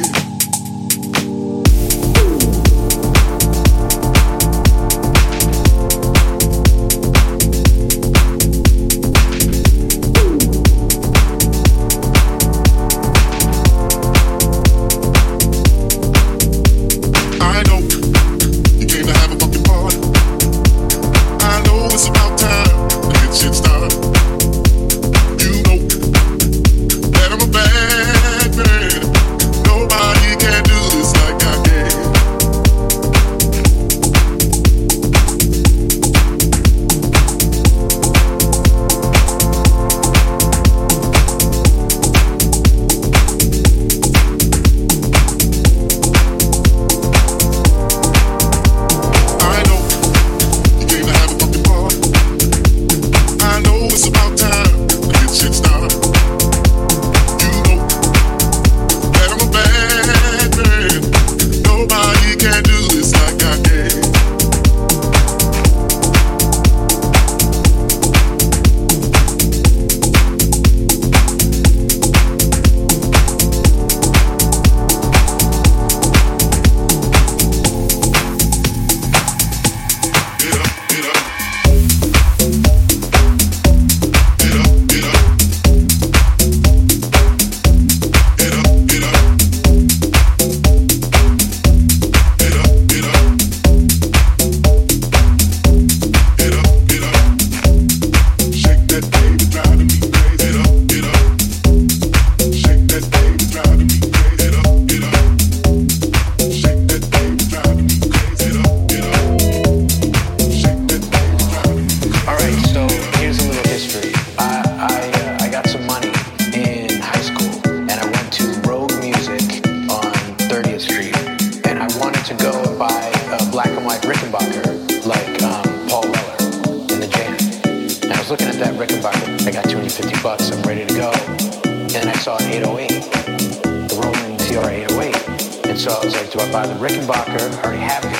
you.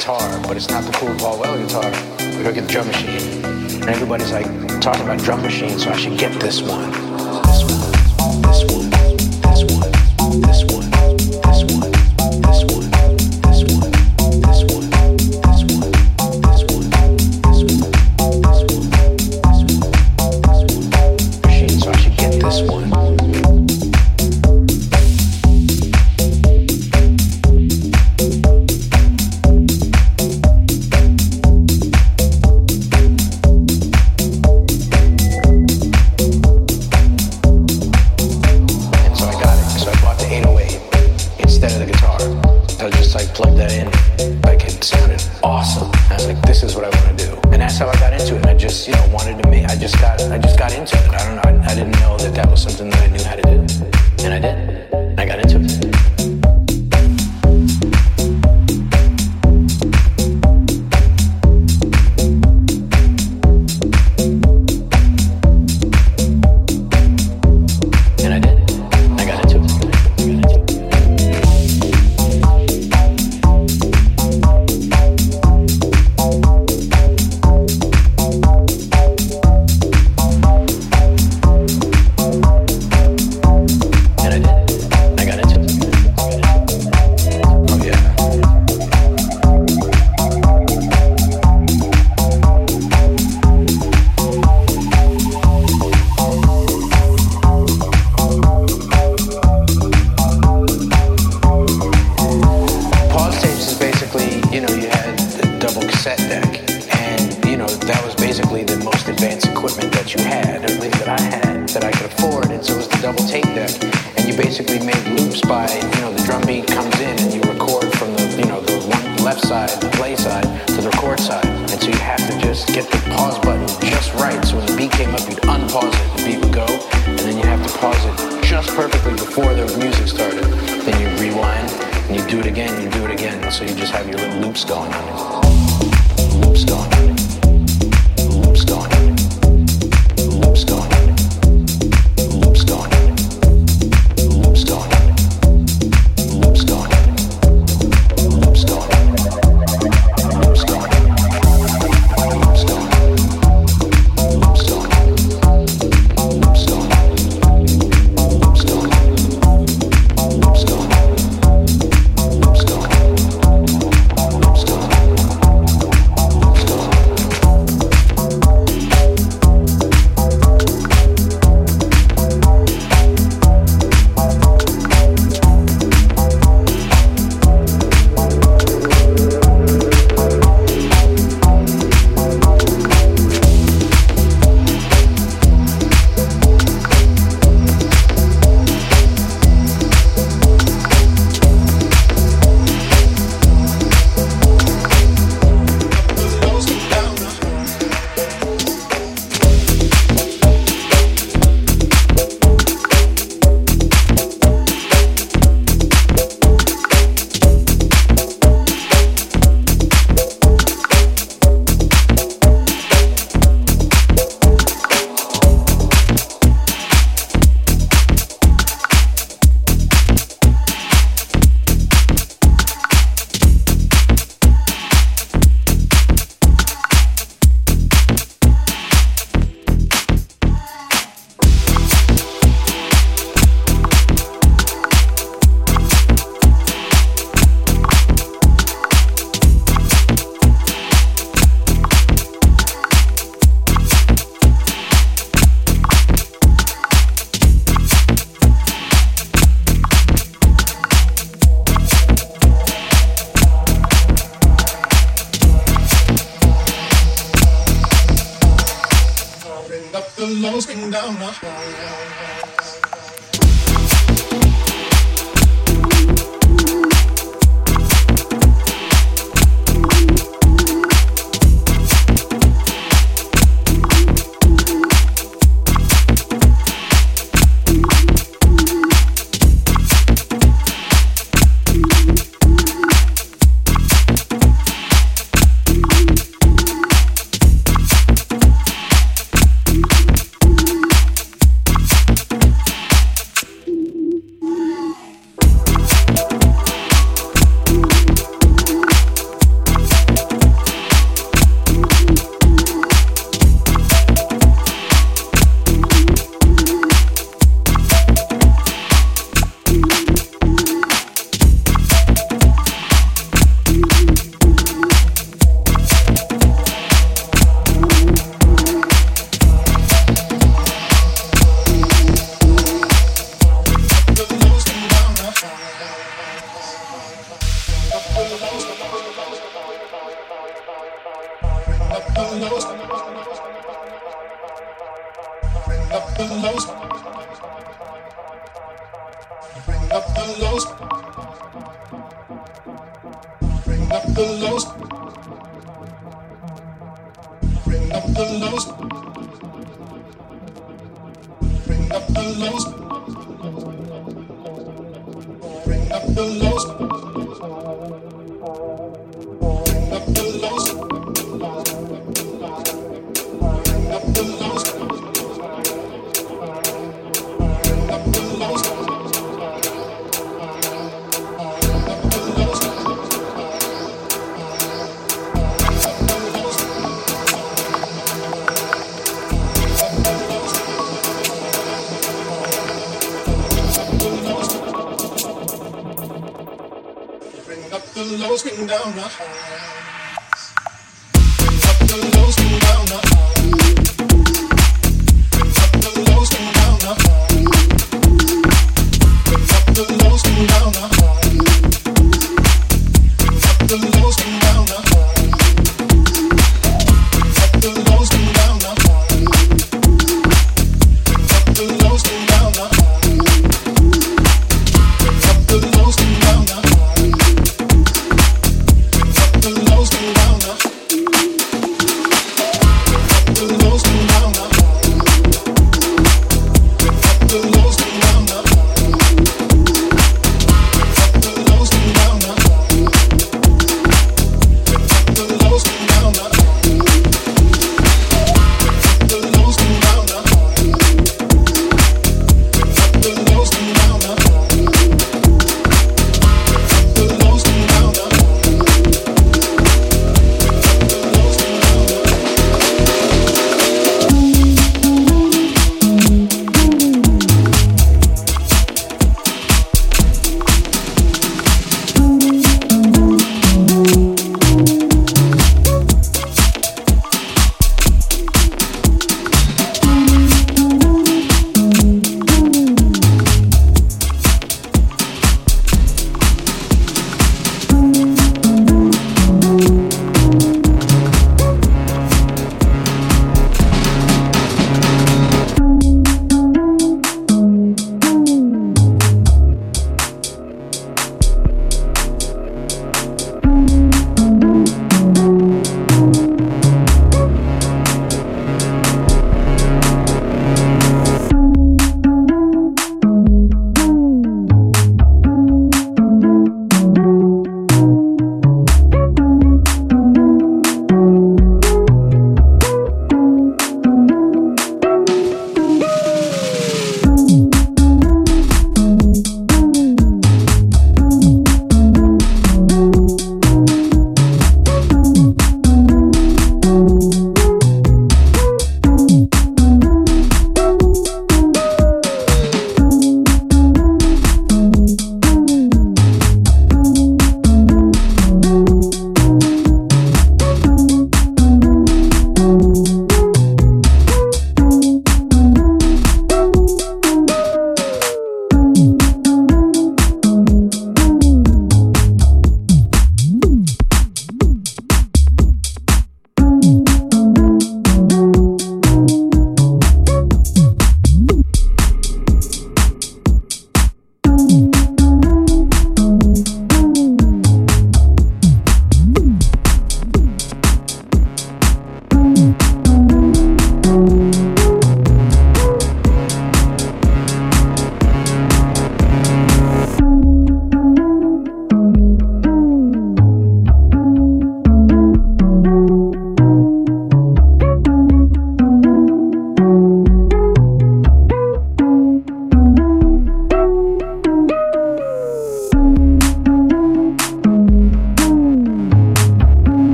guitar, but it's not the cool Paul Well guitar. We go get the drum machine. And everybody's like talking about drum machines, so I should get this one. This one, this one, this one, this one.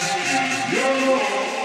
Yo!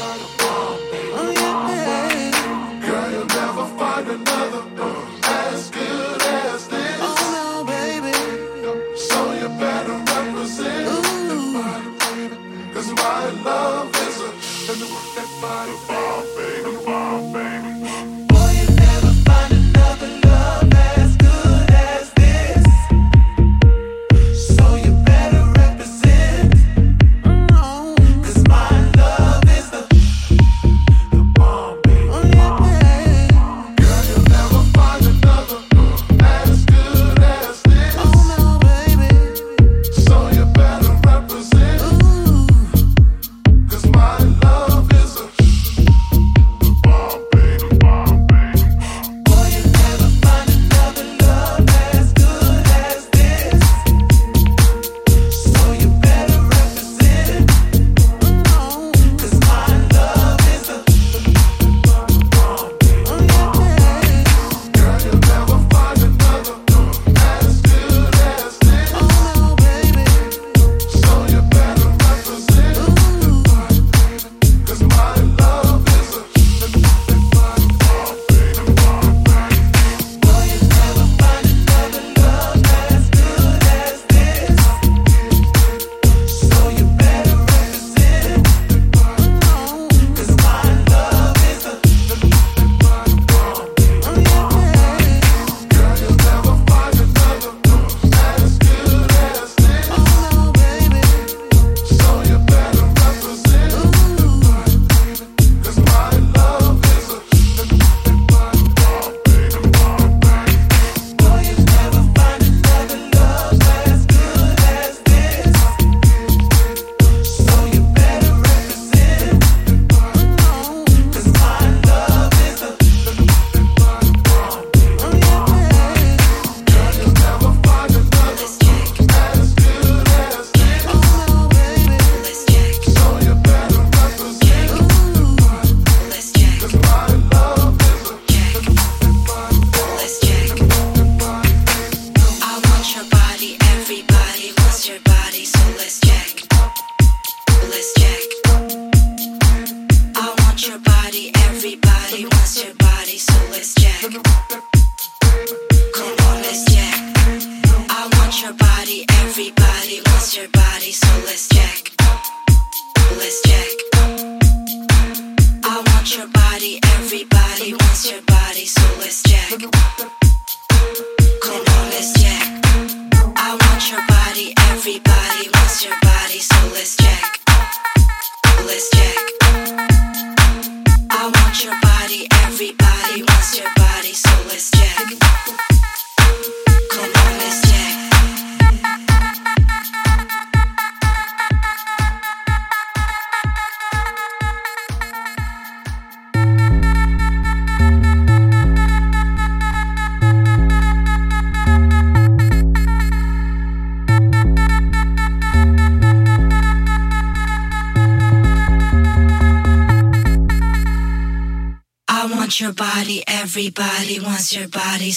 Your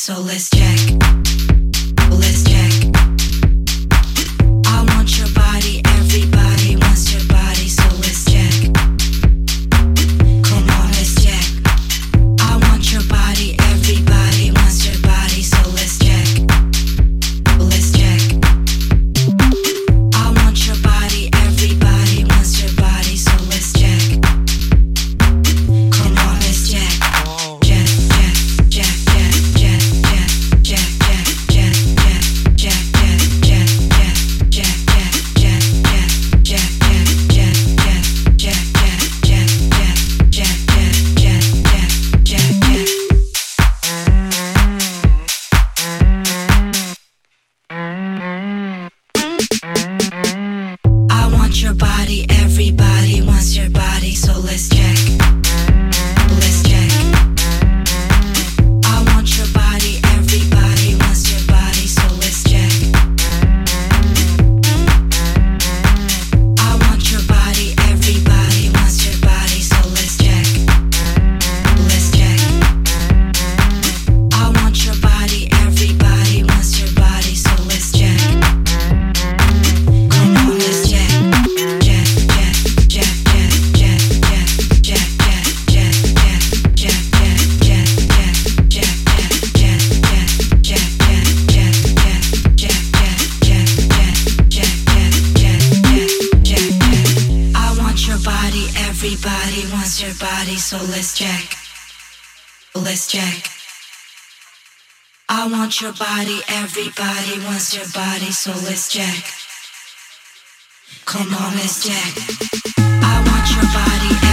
your body, everybody wants your body, so let's jack. Come on, let's jack. I want your body.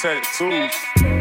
Tattoos.